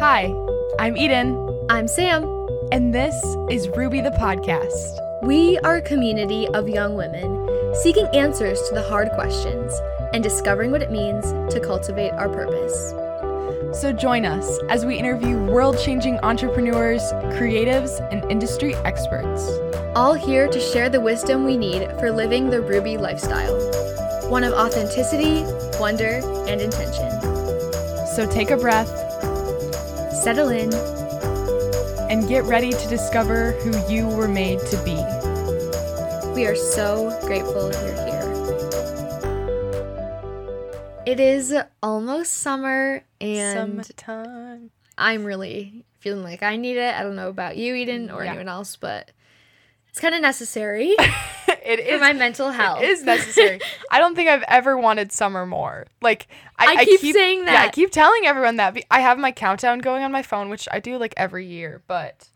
Hi, I'm Eden, I'm Sam. and this is Ruby the Podcast. We are a community of young women seeking answers to the hard questions and discovering what it means to cultivate our purpose. So join us as we interview world changing entrepreneurs, creatives, and industry experts. All here to share the wisdom we need for living the Ruby lifestyle one of authenticity, wonder, and intention. So take a breath Settle in. and get ready to discover who you were made to be. We are so grateful you're here. It is almost summer, and Summertime. I'm really feeling like I need it. I don't know about you, Eden, or Yeah. anyone else, but it's kind of necessary it for is my mental health. It is necessary. I don't think I've ever wanted summer more. Like I, I keep saying that. Yeah, I keep telling everyone that. I have my countdown going on my phone, which I do like every year, but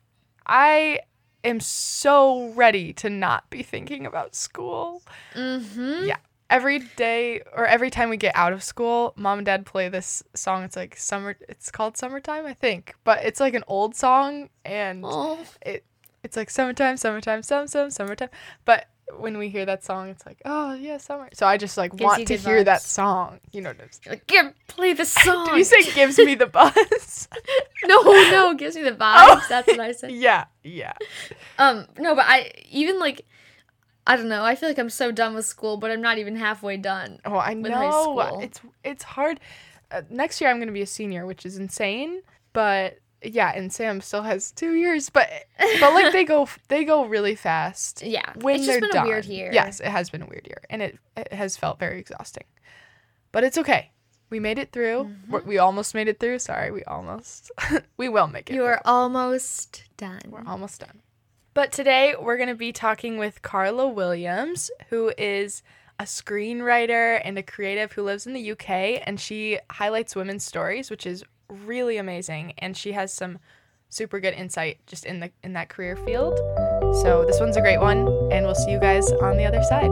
I am so ready to not be thinking about school. Mm-hmm. Yeah. Every day or every time we get out of school, mom and dad play this song. It's like summer. It's called "Summertime," I think, but it's like an old song, and Oh, it it's like summertime, summertime, some some summertime. But when we hear that song, it's like, oh yeah, summer. So I just like Gives want to hear that song. You know what I'm saying? like, yeah, play the song. Did you say gives me the buzz? no, no? Gives me the vibes. Oh. That's what I said. yeah, yeah. Um, no, but I even like, I don't know. I feel like I'm so done with school, but I'm not even halfway done. Oh, I With high know. school. It's it's hard. Uh, next year I'm gonna be a senior, which is insane. But yeah, and Sam still has two years. But but like they go they go really fast. Yeah, when it's just been done. a weird year. Yes, it has been a weird year, and it, it has felt very exhausting. But it's okay. We made it through. Mm-hmm. We're- almost made it through. Sorry, we almost. we will make it. you are almost done. We're almost done. But today we're going to be talking with Carla Williams, who is a screenwriter and a creative who lives in the UK, and she highlights women's stories, which is really amazing. And she has some super good insight just in the in that career field. So this one's a great one, and we'll see you guys on the other side.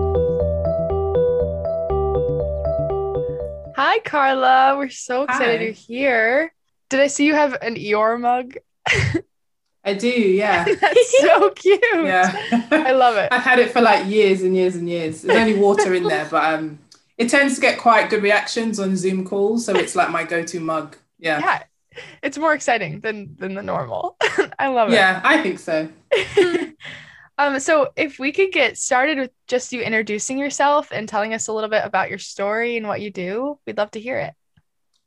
Hi, Carla. We're so excited Hi. you're here. Did I see you have an Eeyore mug? I do, yeah. That's so cute. yeah. I love it. I've had it for like years and years and years. There's only water in there, but um, it tends to get quite good reactions on Zoom calls, so it's like my go-to mug. Yeah. Yeah. It's more exciting than than the normal. I love it. Yeah, I think so. um so if we could get started with just you introducing yourself and telling us a little bit about your story and what you do, we'd love to hear it.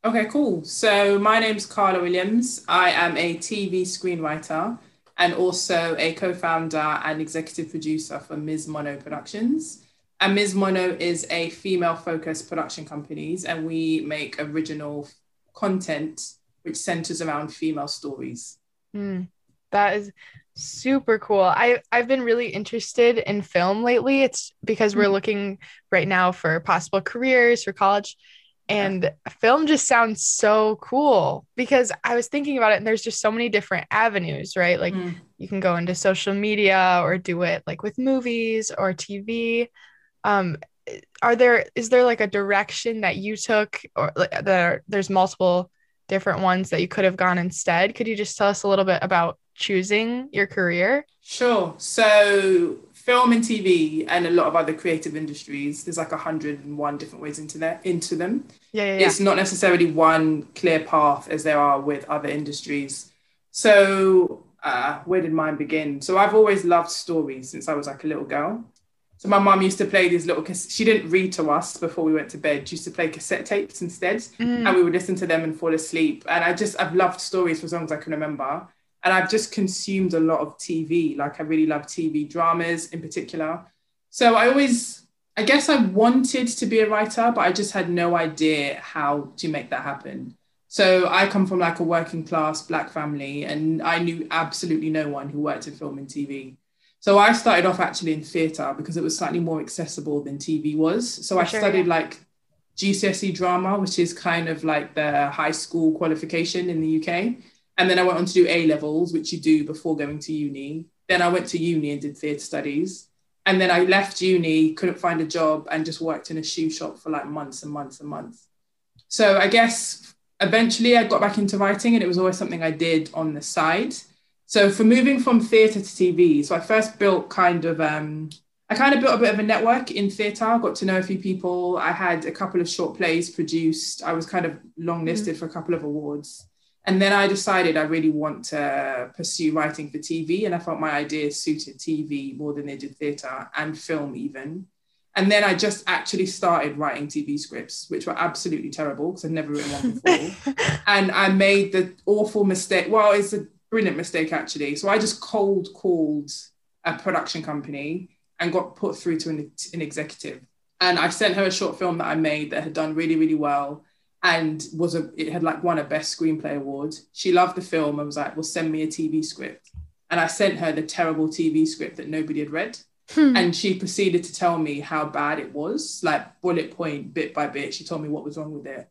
Okay, cool. So my name's Carla Williams. I am a TV screenwriter and also a co-founder and executive producer for Ms. Mono Productions. And Ms. Mono is a female-focused production companies, and we make original content which centers around female stories. Mm, that is super cool. I I've been really interested in film lately. It's because we're Mhm. looking right now for possible careers for college and film just sounds so cool because I was thinking about it and there's just so many different avenues, right? Like Mm. you can go into social media or do it like with movies or TV. Um are there is there like a direction that you took or like, there there's multiple different ones that you could have gone instead? Could you just tell us a little bit about choosing your career? Sure. So, film and TV and a lot of other creative industries, there's like 101 different ways into that into them. Yeah, yeah, yeah. It's not necessarily one clear path as there are with other industries. So, uh, where did mine begin? So, I've always loved stories since I was like a little girl. So, my mum used to play these little. She didn't read to us before we went to bed. She used to play cassette tapes instead Mm, and we would listen to them and fall asleep. And I just, I've loved stories for as long as I can remember. And I've just consumed a lot of TV. Like I really love TV dramas in particular. So I always, I guess I wanted to be a writer, but I just had no idea how to make that happen. So I come from like a working class black family, and I knew absolutely no one who worked in film and TV. So I started off actually in theatre because it was slightly more accessible than TV was. So I Sure, studied yeah. like GCSE drama, which is kind of like the high school qualification in the UK. And then I went on to do A levels, which you do before going to uni. Then I went to uni and did theatre studies. And then I left uni, couldn't find a job, and just worked in a shoe shop for like months and months and months. So I guess eventually I got back into writing and it was always something I did on the side. So for moving from theatre to TV, so I first built kind of um, I kind of built a bit of a network in theatre, got to know a few people. I had a couple of short plays produced. I was kind of longlisted mm-hmm. for a couple of awards. And then I decided I really want to pursue writing for TV. And I felt my ideas suited TV more than they did theatre and film, even. And then I just actually started writing TV scripts, which were absolutely terrible because I'd never written one before. and I made the awful mistake. Well, it's a brilliant mistake, actually. So I just cold called a production company and got put through to an, an executive. And I sent her a short film that I made that had done really, really well and was a it had like won a best screenplay award. She loved the film and was like, "Well, send me a TV script." And I sent her the terrible TV script that nobody had read. Hmm. And she proceeded to tell me how bad it was, like bullet point, bit by bit. She told me what was wrong with it.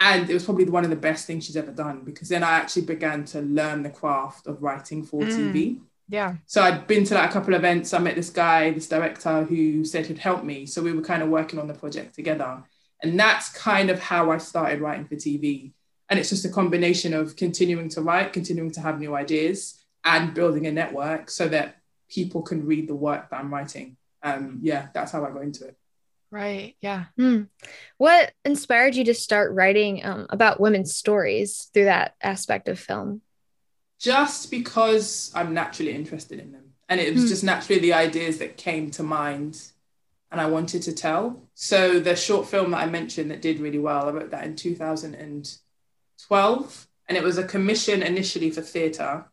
And it was probably one of the best things she's ever done because then I actually began to learn the craft of writing for mm. TV. Yeah. So I'd been to like a couple of events. I met this guy, this director who said he'd help me. So we were kind of working on the project together. And that's kind of how I started writing for TV. And it's just a combination of continuing to write, continuing to have new ideas, and building a network so that people can read the work that I'm writing. Um, yeah, that's how I got into it. Right. Yeah. Hmm. What inspired you to start writing um, about women's stories through that aspect of film? Just because I'm naturally interested in them. And it was hmm. just naturally the ideas that came to mind and I wanted to tell. So the short film that I mentioned that did really well, I wrote that in 2012, and it was a commission initially for theatre,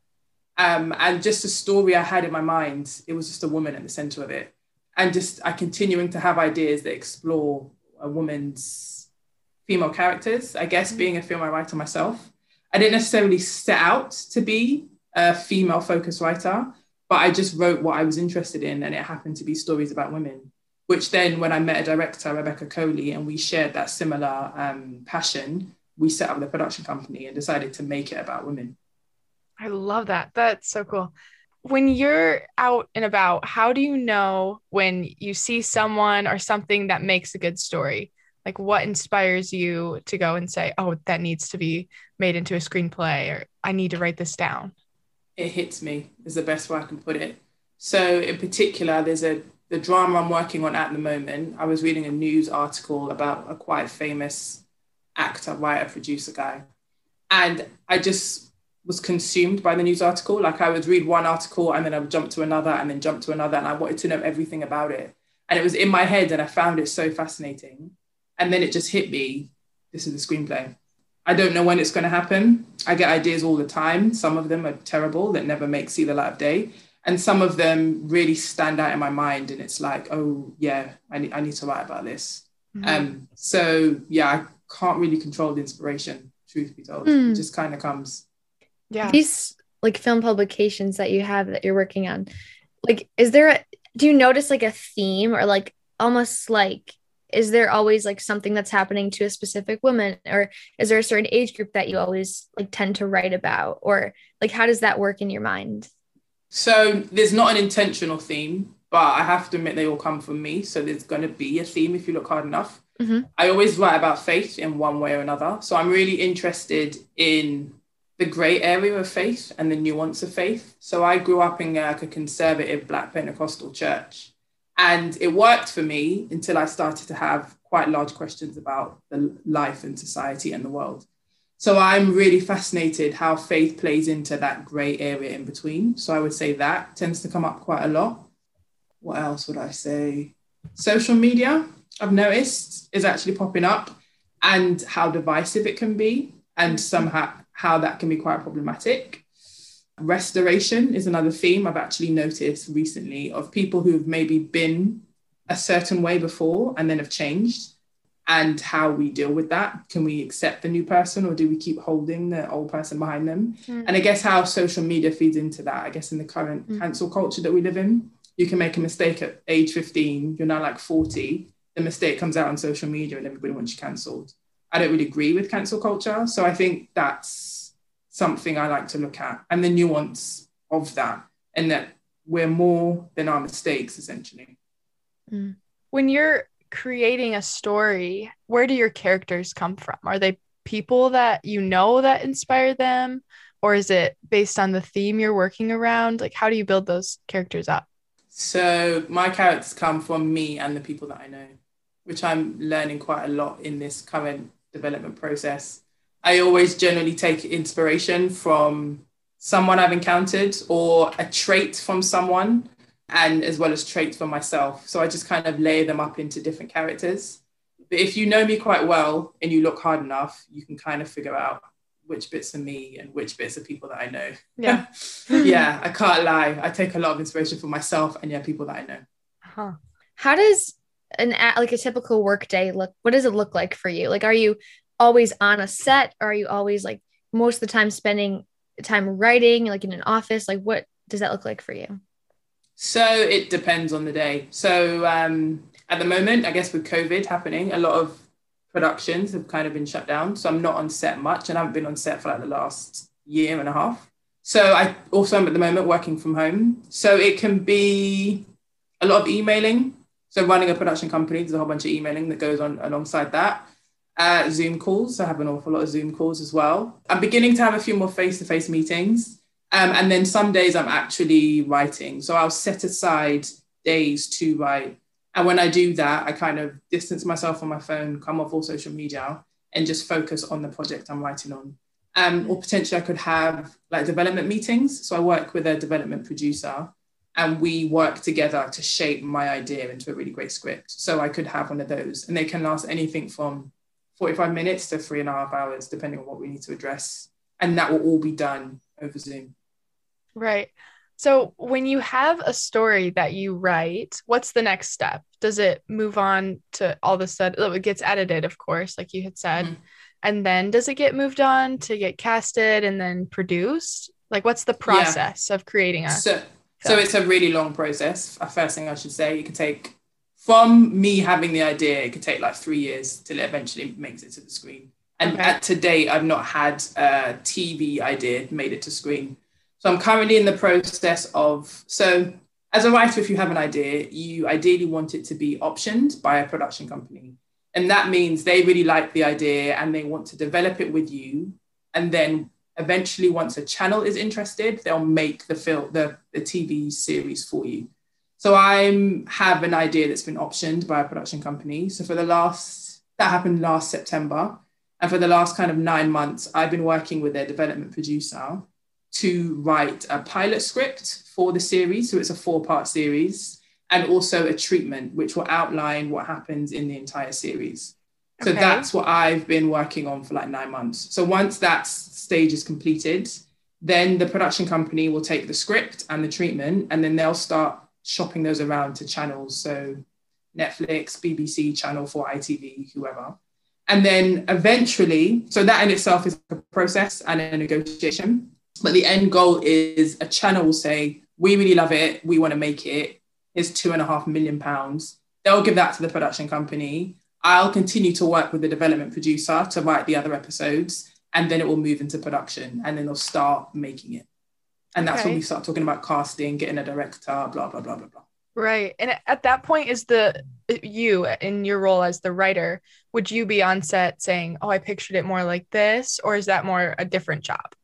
um, and just a story I had in my mind. It was just a woman at the centre of it, and just I continuing to have ideas that explore a woman's female characters. I guess mm-hmm. being a female writer myself, I didn't necessarily set out to be a female focused writer, but I just wrote what I was interested in, and it happened to be stories about women which then when I met a director, Rebecca Coley, and we shared that similar um, passion, we set up the production company and decided to make it about women. I love that. That's so cool. When you're out and about, how do you know when you see someone or something that makes a good story? Like what inspires you to go and say, oh, that needs to be made into a screenplay or I need to write this down? It hits me, is the best way I can put it. So, in particular, there's a the drama I'm working on at the moment, I was reading a news article about a quite famous actor, writer, producer guy. And I just was consumed by the news article. Like I would read one article and then I would jump to another and then jump to another. And I wanted to know everything about it. And it was in my head and I found it so fascinating. And then it just hit me this is the screenplay. I don't know when it's going to happen. I get ideas all the time. Some of them are terrible that never make see the light of day and some of them really stand out in my mind and it's like oh yeah i need, I need to write about this mm-hmm. um so yeah i can't really control the inspiration truth be told mm. it just kind of comes yeah these like film publications that you have that you're working on like is there a do you notice like a theme or like almost like is there always like something that's happening to a specific woman or is there a certain age group that you always like tend to write about or like how does that work in your mind so there's not an intentional theme, but I have to admit they all come from me. So there's going to be a theme if you look hard enough. Mm-hmm. I always write about faith in one way or another. So I'm really interested in the grey area of faith and the nuance of faith. So I grew up in uh, like a conservative Black Pentecostal church. And it worked for me until I started to have quite large questions about the life and society and the world. So I'm really fascinated how faith plays into that grey area in between. So I would say that tends to come up quite a lot. What else would I say? Social media, I've noticed, is actually popping up and how divisive it can be, and mm-hmm. somehow how that can be quite problematic. Restoration is another theme I've actually noticed recently of people who've maybe been a certain way before and then have changed and how we deal with that. Can we accept the new person or do we keep holding the old person behind them? Mm. And I guess how social media feeds into that, I guess in the current mm. cancel culture that we live in, you can make a mistake at age 15, you're now like 40, the mistake comes out on social media and everybody wants you cancelled. I don't really agree with cancel culture. So I think that's something I like to look at and the nuance of that and that we're more than our mistakes essentially. Mm. When you're creating a story, where do your characters come from? Are they people that you know that inspire them? Or is it based on the theme you're working around? Like, how do you build those characters up? So, my characters come from me and the people that I know, which I'm learning quite a lot in this current development process. I always generally take inspiration from someone I've encountered or a trait from someone and as well as traits for myself. So I just kind of layer them up into different characters. But if you know me quite well and you look hard enough, you can kind of figure out which bits are me and which bits are people that I know. Yeah. yeah, I can't lie. I take a lot of inspiration from myself and yeah, people that I know. Huh. How does an like a typical work day look? What does it look like for you? Like, are you always on a set? Or are you always like most of the time spending time writing, like in an office? Like, what does that look like for you? So it depends on the day. So um, at the moment, I guess with COVID happening, a lot of productions have kind of been shut down. So I'm not on set much and I haven't been on set for like the last year and a half. So I also am at the moment working from home. So it can be a lot of emailing. So running a production company, there's a whole bunch of emailing that goes on alongside that. Uh, Zoom calls. I have an awful lot of Zoom calls as well. I'm beginning to have a few more face-to-face meetings. Um, and then some days I'm actually writing. So I'll set aside days to write. And when I do that, I kind of distance myself from my phone, come off all social media, and just focus on the project I'm writing on. Um, or potentially I could have like development meetings. So I work with a development producer and we work together to shape my idea into a really great script. So I could have one of those and they can last anything from 45 minutes to three and a half hours, depending on what we need to address. And that will all be done over Zoom. Right. So when you have a story that you write, what's the next step? Does it move on to all the sudden oh, it gets edited, of course, like you had said. Mm-hmm. And then does it get moved on to get casted and then produced? Like what's the process yeah. of creating a so, so it's a really long process. First thing I should say, it could take from me having the idea, it could take like three years till it eventually makes it to the screen. And okay. at to date, I've not had a TV idea made it to screen. So I'm currently in the process of so as a writer, if you have an idea, you ideally want it to be optioned by a production company. And that means they really like the idea and they want to develop it with you. And then eventually, once a channel is interested, they'll make the film, the, the TV series for you. So I have an idea that's been optioned by a production company. So for the last, that happened last September. And for the last kind of nine months, I've been working with their development producer to write a pilot script for the series. So it's a four part series and also a treatment, which will outline what happens in the entire series. So okay. that's what I've been working on for like nine months. So once that stage is completed, then the production company will take the script and the treatment, and then they'll start shopping those around to channels. So Netflix, BBC, Channel 4, ITV, whoever. And then eventually, so that in itself is a process and a negotiation. But the end goal is a channel will say, we really love it, we want to make it. It's two and a half million pounds. They'll give that to the production company. I'll continue to work with the development producer to write the other episodes, and then it will move into production, and then they'll start making it. And that's okay. when we start talking about casting, getting a director, blah blah blah blah blah. Right. And at that point, is the you in your role as the writer, would you be on set saying, Oh, I pictured it more like this? Or is that more a different job?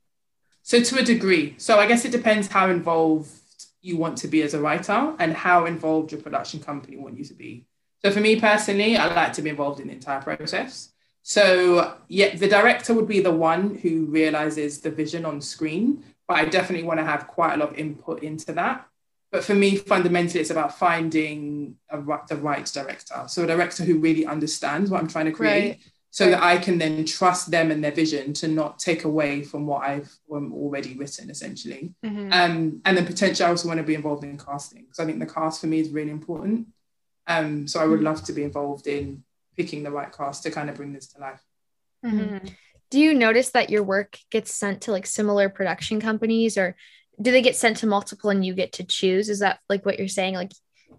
So, to a degree. So, I guess it depends how involved you want to be as a writer and how involved your production company want you to be. So, for me personally, I like to be involved in the entire process. So, yeah, the director would be the one who realizes the vision on screen, but I definitely want to have quite a lot of input into that. But for me, fundamentally, it's about finding a, the right director. So a director who really understands what I'm trying to create. Right. So right. that I can then trust them and their vision to not take away from what I've already written, essentially. Mm-hmm. Um, and then potentially, I also want to be involved in casting because I think the cast for me is really important. Um, so I would mm-hmm. love to be involved in picking the right cast to kind of bring this to life. Mm-hmm. Do you notice that your work gets sent to like similar production companies or do they get sent to multiple and you get to choose? Is that like what you're saying? Like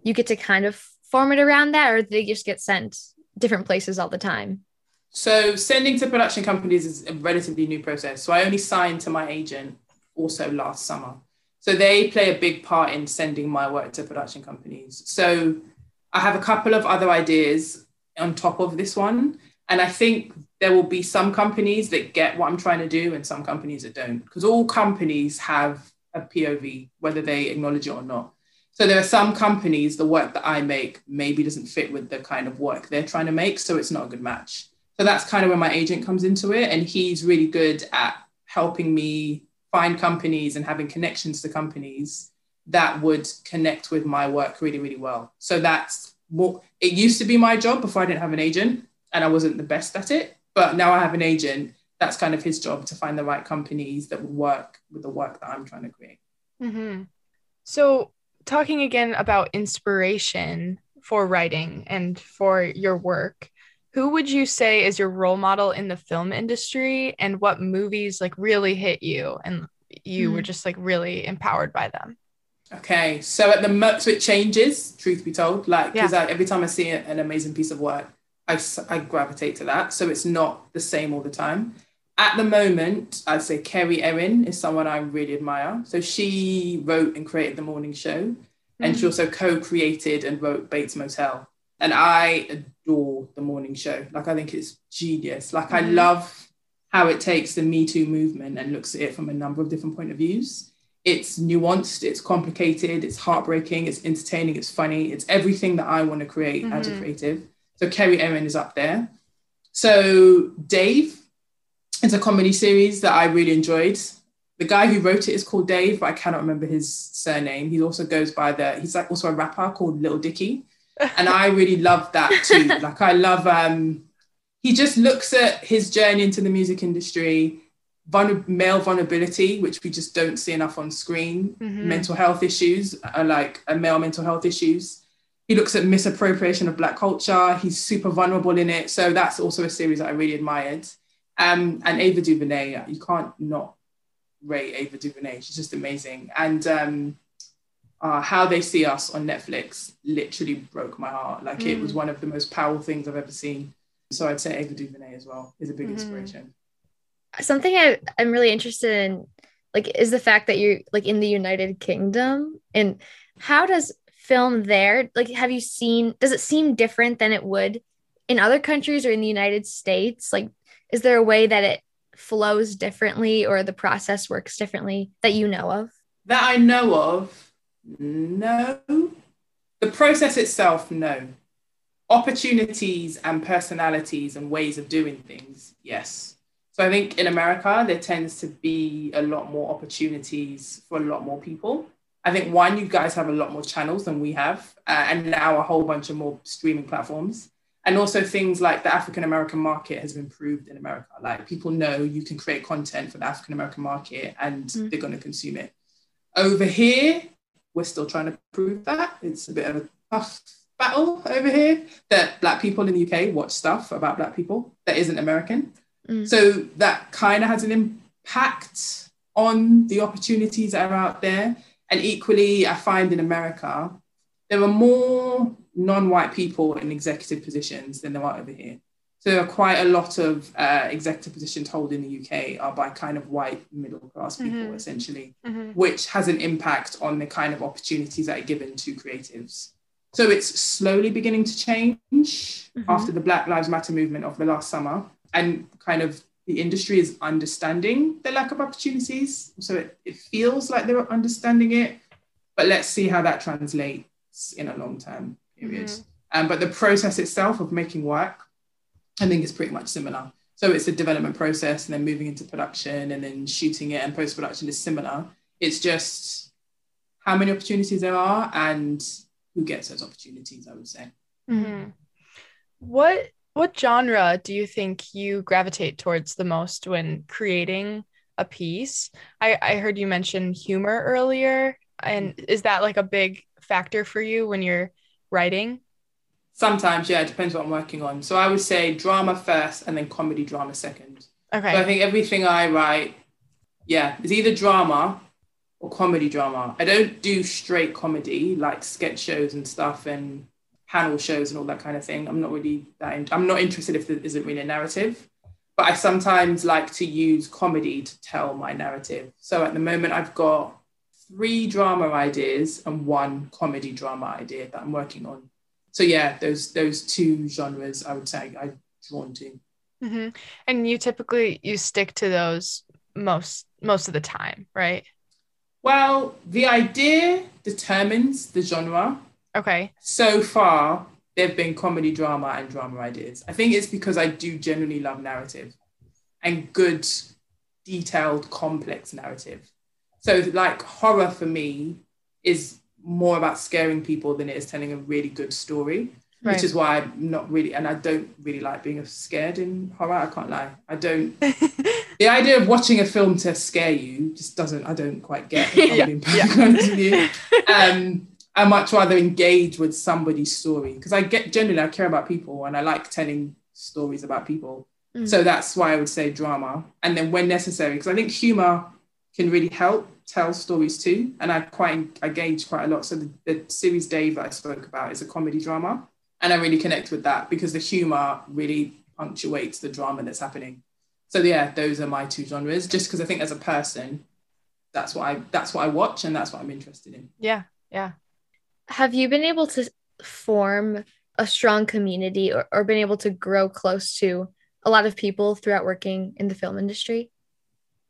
you get to kind of form it around that, or they just get sent different places all the time? So sending to production companies is a relatively new process. So I only signed to my agent also last summer. So they play a big part in sending my work to production companies. So I have a couple of other ideas on top of this one. And I think there will be some companies that get what I'm trying to do and some companies that don't. Because all companies have a POV, whether they acknowledge it or not. So there are some companies, the work that I make maybe doesn't fit with the kind of work they're trying to make. So it's not a good match. So that's kind of where my agent comes into it. And he's really good at helping me find companies and having connections to companies that would connect with my work really, really well. So that's what it used to be my job before I didn't have an agent and I wasn't the best at it. But now I have an agent. That's kind of his job to find the right companies that will work with the work that I'm trying to create. Mm-hmm. So, talking again about inspiration for writing and for your work, who would you say is your role model in the film industry and what movies like really hit you and you mm-hmm. were just like really empowered by them? Okay, so at the mo- so it changes. Truth be told, like because yeah. every time I see an amazing piece of work, I I gravitate to that. So it's not the same all the time. At the moment, I'd say Kerry Ehrin is someone I really admire. So she wrote and created the morning show, mm-hmm. and she mm. also co-created and wrote Bates Motel. And I adore the morning show. Like I think it's genius. Like mm-hmm. I love how it takes the Me Too movement and looks at it from a number of different point of views it's nuanced, it's complicated, it's heartbreaking, it's entertaining, it's funny, it's everything that I want to create mm-hmm. as a mm-hmm. creative. So Kerry Ehrin is up there. So Dave, it's a comedy series that I really enjoyed. The guy who wrote it is called Dave, but I cannot remember his surname. He also goes by the, he's like also a rapper called Little Dicky. And I really love that too. like I love, um, he just looks at his journey into the music industry vulner- male vulnerability, which we just don't see enough on screen, mm-hmm. mental health issues, uh, like uh, male mental health issues. He looks at misappropriation of Black culture. He's super vulnerable in it. So that's also a series that I really admired. Um, and Ava DuVernay, you can't not rate Ava DuVernay. She's just amazing. And um, uh, How They See Us on Netflix literally broke my heart. Like mm. it was mm. one of the most powerful things I've ever seen. So I'd say Ava DuVernay as well is a big mm. inspiration something I, I'm really interested in like is the fact that you're like in the United Kingdom and how does film there like have you seen does it seem different than it would in other countries or in the United States? Like is there a way that it flows differently or the process works differently that you know of? That I know of no. The process itself no. Opportunities and personalities and ways of doing things yes so I think in America, there tends to be a lot more opportunities for a lot more people. I think one, you guys have a lot more channels than we have, uh, and now a whole bunch of more streaming platforms. And also things like the African American market has improved in America. Like people know you can create content for the African American market and mm. they're going to consume it. Over here, we're still trying to prove that. It's a bit of a tough battle over here that Black people in the UK watch stuff about Black people that isn't American. Mm. So that kind of has an impact on the opportunities that are out there. And equally, I find in America, there are more non white people in executive positions than there are over here. So quite a lot of uh, executive positions held in the UK are by kind of white middle class people, mm-hmm. essentially, mm-hmm. which has an impact on the kind of opportunities that are given to creatives. So it's slowly beginning to change mm-hmm. after the Black Lives Matter movement of the last summer and kind of the industry is understanding the lack of opportunities. So it, it feels like they're understanding it, but let's see how that translates in a long term period. Mm-hmm. Um, but the process itself of making work, I think is pretty much similar. So it's a development process and then moving into production and then shooting it and post production is similar. It's just how many opportunities there are and who gets those opportunities, I would say. Mm-hmm. What what genre do you think you gravitate towards the most when creating a piece? I, I heard you mention humor earlier. And is that like a big factor for you when you're writing? Sometimes, yeah, it depends what I'm working on. So I would say drama first and then comedy drama second. Okay. So I think everything I write, yeah, is either drama or comedy drama. I don't do straight comedy like sketch shows and stuff and panel shows and all that kind of thing. I'm not really that. In, I'm not interested if there isn't really a narrative, but I sometimes like to use comedy to tell my narrative. So at the moment, I've got three drama ideas and one comedy drama idea that I'm working on. So yeah, those those two genres I would say I'm drawn to. hmm And you typically you stick to those most most of the time, right? Well, the idea determines the genre. Okay. So far, there have been comedy, drama, and drama ideas. I think it's because I do generally love narrative and good, detailed, complex narrative. So, like, horror for me is more about scaring people than it is telling a really good story, Right. which is why I'm not really, and I don't really like being scared in horror. I can't lie. I don't, the idea of watching a film to scare you just doesn't, I don't quite get. I'm Yeah, being perfectly honest with you. Um, I much rather engage with somebody's story because I get generally I care about people and I like telling stories about people. Mm. So that's why I would say drama. And then when necessary, because I think humor can really help tell stories too. And I quite I gauge quite a lot. So the, the series Dave that I spoke about is a comedy drama. And I really connect with that because the humor really punctuates the drama that's happening. So yeah, those are my two genres. Just because I think as a person, that's what I that's what I watch and that's what I'm interested in. yeah. Yeah. Have you been able to form a strong community or, or been able to grow close to a lot of people throughout working in the film industry?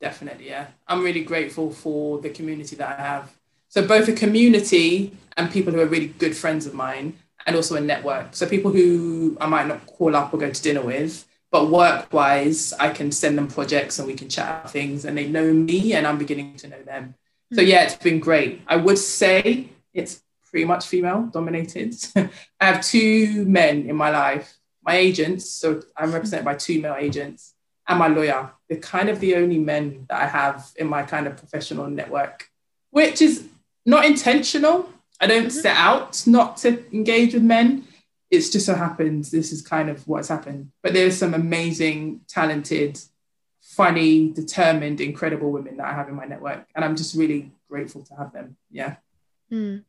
Definitely, yeah. I'm really grateful for the community that I have. So both a community and people who are really good friends of mine, and also a network. So people who I might not call up or go to dinner with, but work-wise, I can send them projects and we can chat about things, and they know me, and I'm beginning to know them. So hmm. yeah, it's been great. I would say it's pretty much female dominated. I have two men in my life, my agents. So I'm represented by two male agents and my lawyer. They're kind of the only men that I have in my kind of professional network, which is not intentional. I don't set out not to engage with men. It's just so happens this is kind of what's happened. But there's some amazing, talented, funny, determined, incredible women that I have in my network. And I'm just really grateful to have them. Yeah. Hmm.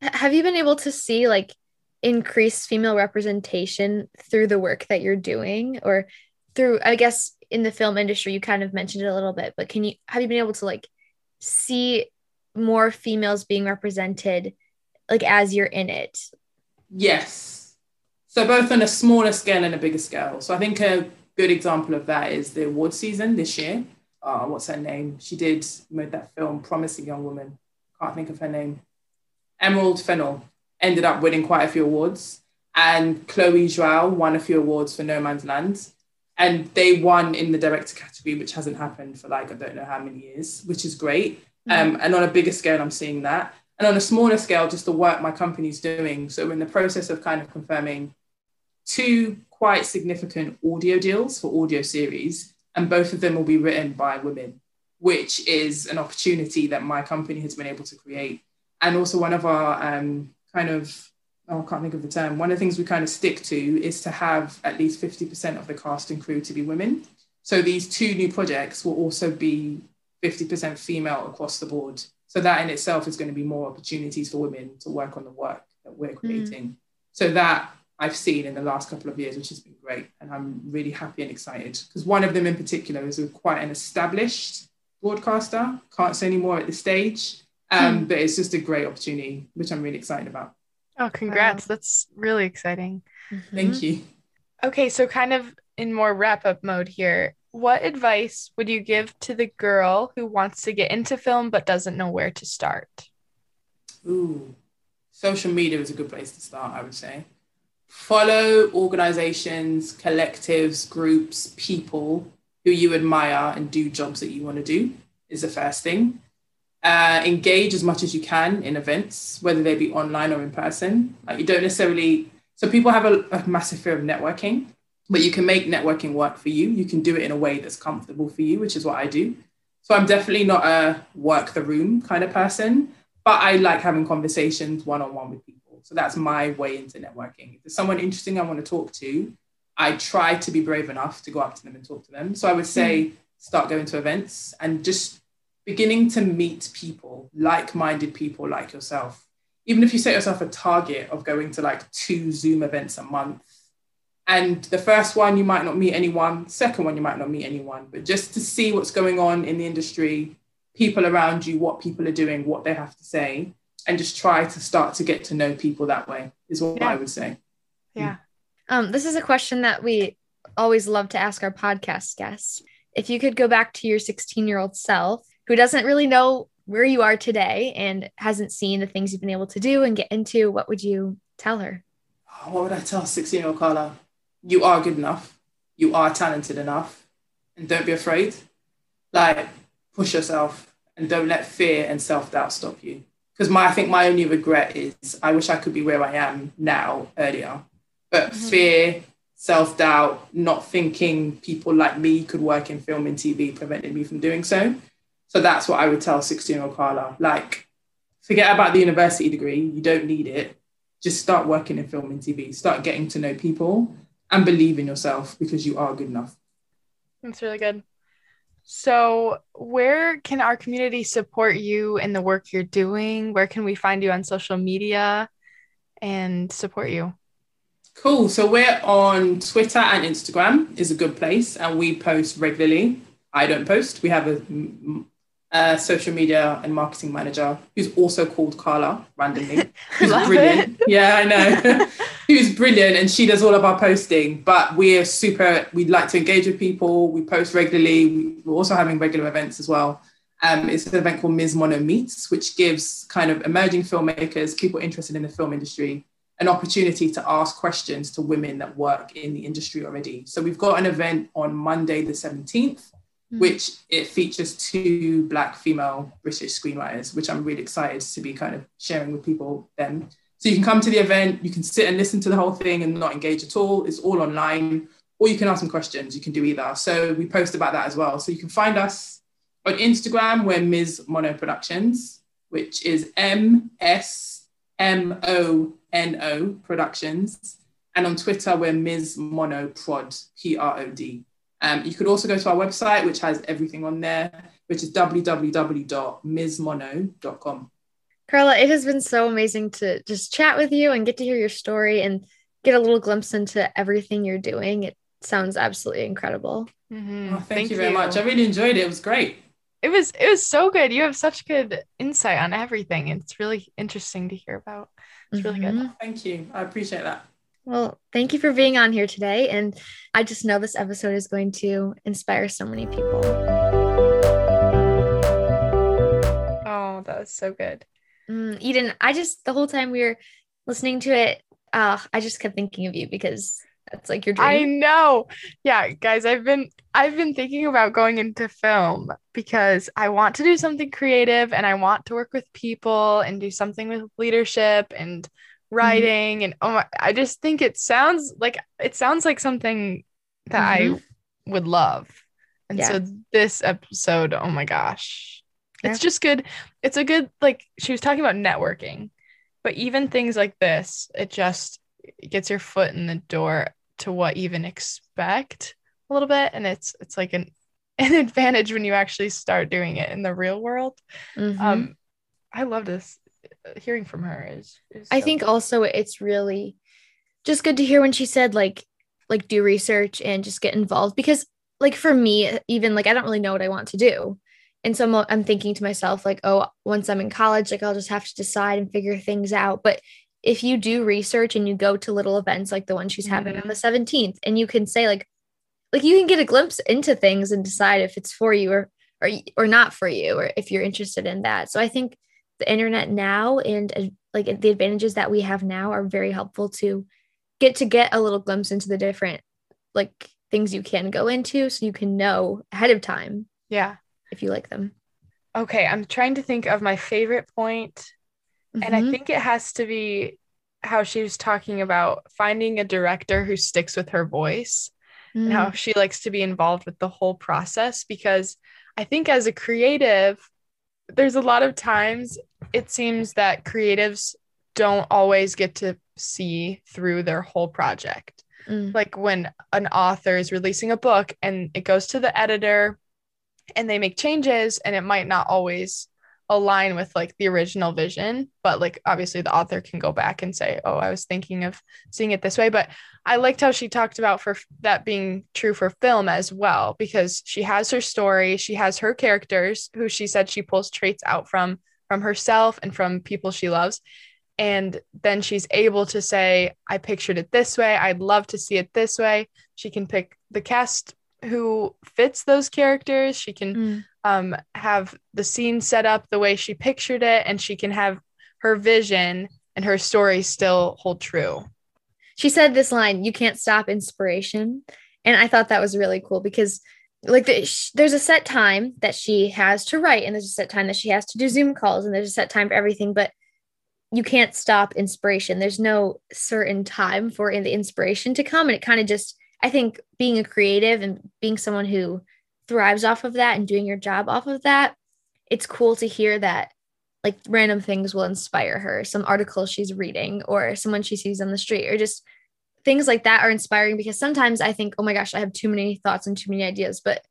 Have you been able to see like increased female representation through the work that you're doing or through I guess in the film industry you kind of mentioned it a little bit but can you have you been able to like see more females being represented like as you're in it? Yes. So both on a smaller scale and a bigger scale. So I think a good example of that is the award season this year. Uh, what's her name? She did made that film Promising Young Woman. Can't think of her name. Emerald Fennell ended up winning quite a few awards, and Chloe Zhao won a few awards for Nomadland. And they won in the director category, which hasn't happened for like I don't know how many years, which is great. Um, and on a bigger scale, I'm seeing that. And on a smaller scale, just the work my company's doing. So we're in the process of kind of confirming two quite significant audio deals for audio series, and both of them will be written by women, which is an opportunity that my company has been able to create. And also one of our um, kind of, oh, I can't think of the term, one of the things we kind of stick to is to have at least 50% of the cast and crew to be women. So these two new projects will also be 50% female across the board. So that in itself is going to be more opportunities for women to work on the work that we're creating. So that I've seen in the last couple of years, which has been great. And I'm really happy and excited because one of them in particular is a, quite an established broadcaster. Can't say any more at this stage, um, but it's just a great opportunity, which I'm really excited about. Oh, congrats. That's really exciting. Thank you. Okay, so kind of in more wrap up mode here, what advice would you give to the girl who wants to get into film but doesn't know where to start? Ooh, social media is a good place to start, I would say. Follow organizations, collectives, groups, people who you admire and do jobs that you want to do is the first thing. Uh, engage as much as you can in events, whether they be online or in person. Like you don't necessarily, so people have a, a massive fear of networking, but you can make networking work for you. You can do it in a way that's comfortable for you, which is what I do. So I'm definitely not a work the room kind of person, but I like having conversations one on one with people. So that's my way into networking. If there's someone interesting I want to talk to, I try to be brave enough to go up to them and talk to them. So I would say start going to events and just beginning to meet people, like minded people like yourself. Even if you set yourself a target of going to like two Zoom events a month, and the first one you might not meet anyone, second one you might not meet anyone, but just to see what's going on in the industry, people around you, what people are doing, what they have to say, and just try to start to get to know people that way is what Yeah. I would say. Yeah. Um, this is a question that we always love to ask our podcast guests if you could go back to your 16 year old self who doesn't really know where you are today and hasn't seen the things you've been able to do and get into, what would you tell her? What would I tell 16 year old Carla? You are good enough. You are talented enough. And don't be afraid. Like, push yourself and don't let fear and self doubt stop you. Because my, I think my only regret is I wish I could be where I am now earlier. But mm-hmm. fear, self doubt, not thinking people like me could work in film and TV prevented me from doing so. So that's what I would tell 16 year old Carla. Like, forget about the university degree. You don't need it. Just start working in film and TV. Start getting to know people and believe in yourself because you are good enough. That's really good. So, where can our community support you in the work you're doing? Where can we find you on social media and support you? Cool. So, we're on Twitter and Instagram is a good place, and we post regularly. I don't post. We have a, a social media and marketing manager who's also called Carla randomly. Who's brilliant. It. Yeah, I know. who's brilliant and she does all of our posting. But we're super, we'd like to engage with people. We post regularly. We're also having regular events as well. Um, it's an event called Ms. Mono Meets, which gives kind of emerging filmmakers, people interested in the film industry, an opportunity to ask questions to women that work in the industry already. So we've got an event on Monday, the 17th, mm-hmm. which it features two Black female British screenwriters, which I'm really excited to be kind of sharing with people then. So you can come to the event, you can sit and listen to the whole thing and not engage at all. It's all online, or you can ask some questions. You can do either. So we post about that as well. So you can find us on Instagram, we're Ms. Mono Productions, which is M S M O N O Productions. And on Twitter, we're Ms. Mono Prod, P R O D. Um, you could also go to our website, which has everything on there, which is www.msmono.com. Carla, it has been so amazing to just chat with you and get to hear your story and get a little glimpse into everything you're doing. It sounds absolutely incredible. Mm-hmm. Oh, thank, thank, you very you. much. I really enjoyed it. It was great. It was it was so good. You have such good insight on everything. It's really interesting to hear about. It's really mm-hmm. good. Thank you. I appreciate that. Well, thank you for being on here today. And I just know this episode is going to inspire so many people. Oh, that was so good. Mm, Eden, I just the whole time we were listening to it, uh, I just kept thinking of you because that's like your dream. I know. Yeah, guys, I've been I've been thinking about going into film because I want to do something creative and I want to work with people and do something with leadership and writing mm-hmm. and oh my, I just think it sounds like it sounds like something that mm-hmm. I would love. And yeah. so this episode, oh my gosh, yeah. It's just good. It's a good like she was talking about networking, but even things like this, it just gets your foot in the door to what even expect a little bit, and it's it's like an an advantage when you actually start doing it in the real world. Mm-hmm. Um, I love this. Hearing from her is. is so I think also it's really just good to hear when she said like like do research and just get involved because like for me even like I don't really know what I want to do and so I'm, I'm thinking to myself like oh once i'm in college like i'll just have to decide and figure things out but if you do research and you go to little events like the one she's having mm-hmm. on the 17th and you can say like like you can get a glimpse into things and decide if it's for you or or or not for you or if you're interested in that so i think the internet now and uh, like the advantages that we have now are very helpful to get to get a little glimpse into the different like things you can go into so you can know ahead of time yeah if you like them. Okay, I'm trying to think of my favorite point, mm-hmm. and I mm-hmm. think it has to be how she was talking about finding a director who sticks with her voice mm. and how mm. she likes to be involved with the whole process because I think as a creative there's a lot of times it seems that creatives don't always get to see through their whole project. Mm. Like when an author is releasing a book and it goes to the editor and they make changes and it might not always align with like the original vision but like obviously the author can go back and say oh i was thinking of seeing it this way. But i liked how she talked about for that being true for film as well because she has her story she has her characters who she said she pulls traits out from from herself and from people she loves. And then she's able to say i pictured it this way. I'd love to see it this way. She can pick the cast who fits those characters. She can Mm. Um, have the scene set up the way she pictured it and she can have her vision and her story still hold true. She said this line you can't stop inspiration and i thought that was really cool because like the, there's a set time that she has to write and there's a set time that she has to do zoom calls and there's a set time for everything but you can't stop inspiration. There's no certain time for in the inspiration to come and it kind of just i think being a creative and being someone who thrives off of that and doing your job off of that it's cool to hear that like random things will inspire her. Some article she's reading or someone she sees on the street or just things like that are inspiring because sometimes i think oh my gosh i have too many thoughts and too many ideas. But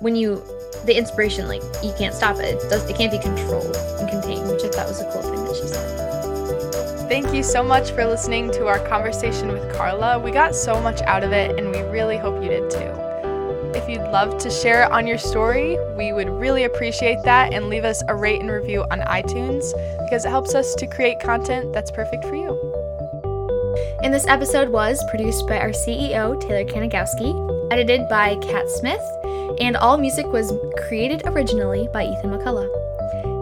when you the inspiration like you can't stop it. It does it can't be controlled and contained which i thought was a cool thing that she said. Thank you so much for listening to our conversation with carla. We got so much out of it and we really hope you did too if you'd love to share it on your story, we would really appreciate that and leave us a rate and review on iTunes because it helps us to create content that's perfect for you. and this episode was produced by our ceo taylor kanagowski edited by kat smith and all music was created originally by ethan mccullough.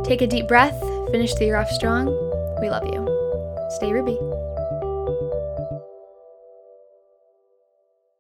Take a deep breath finish the year off strong. We love you. Stay ruby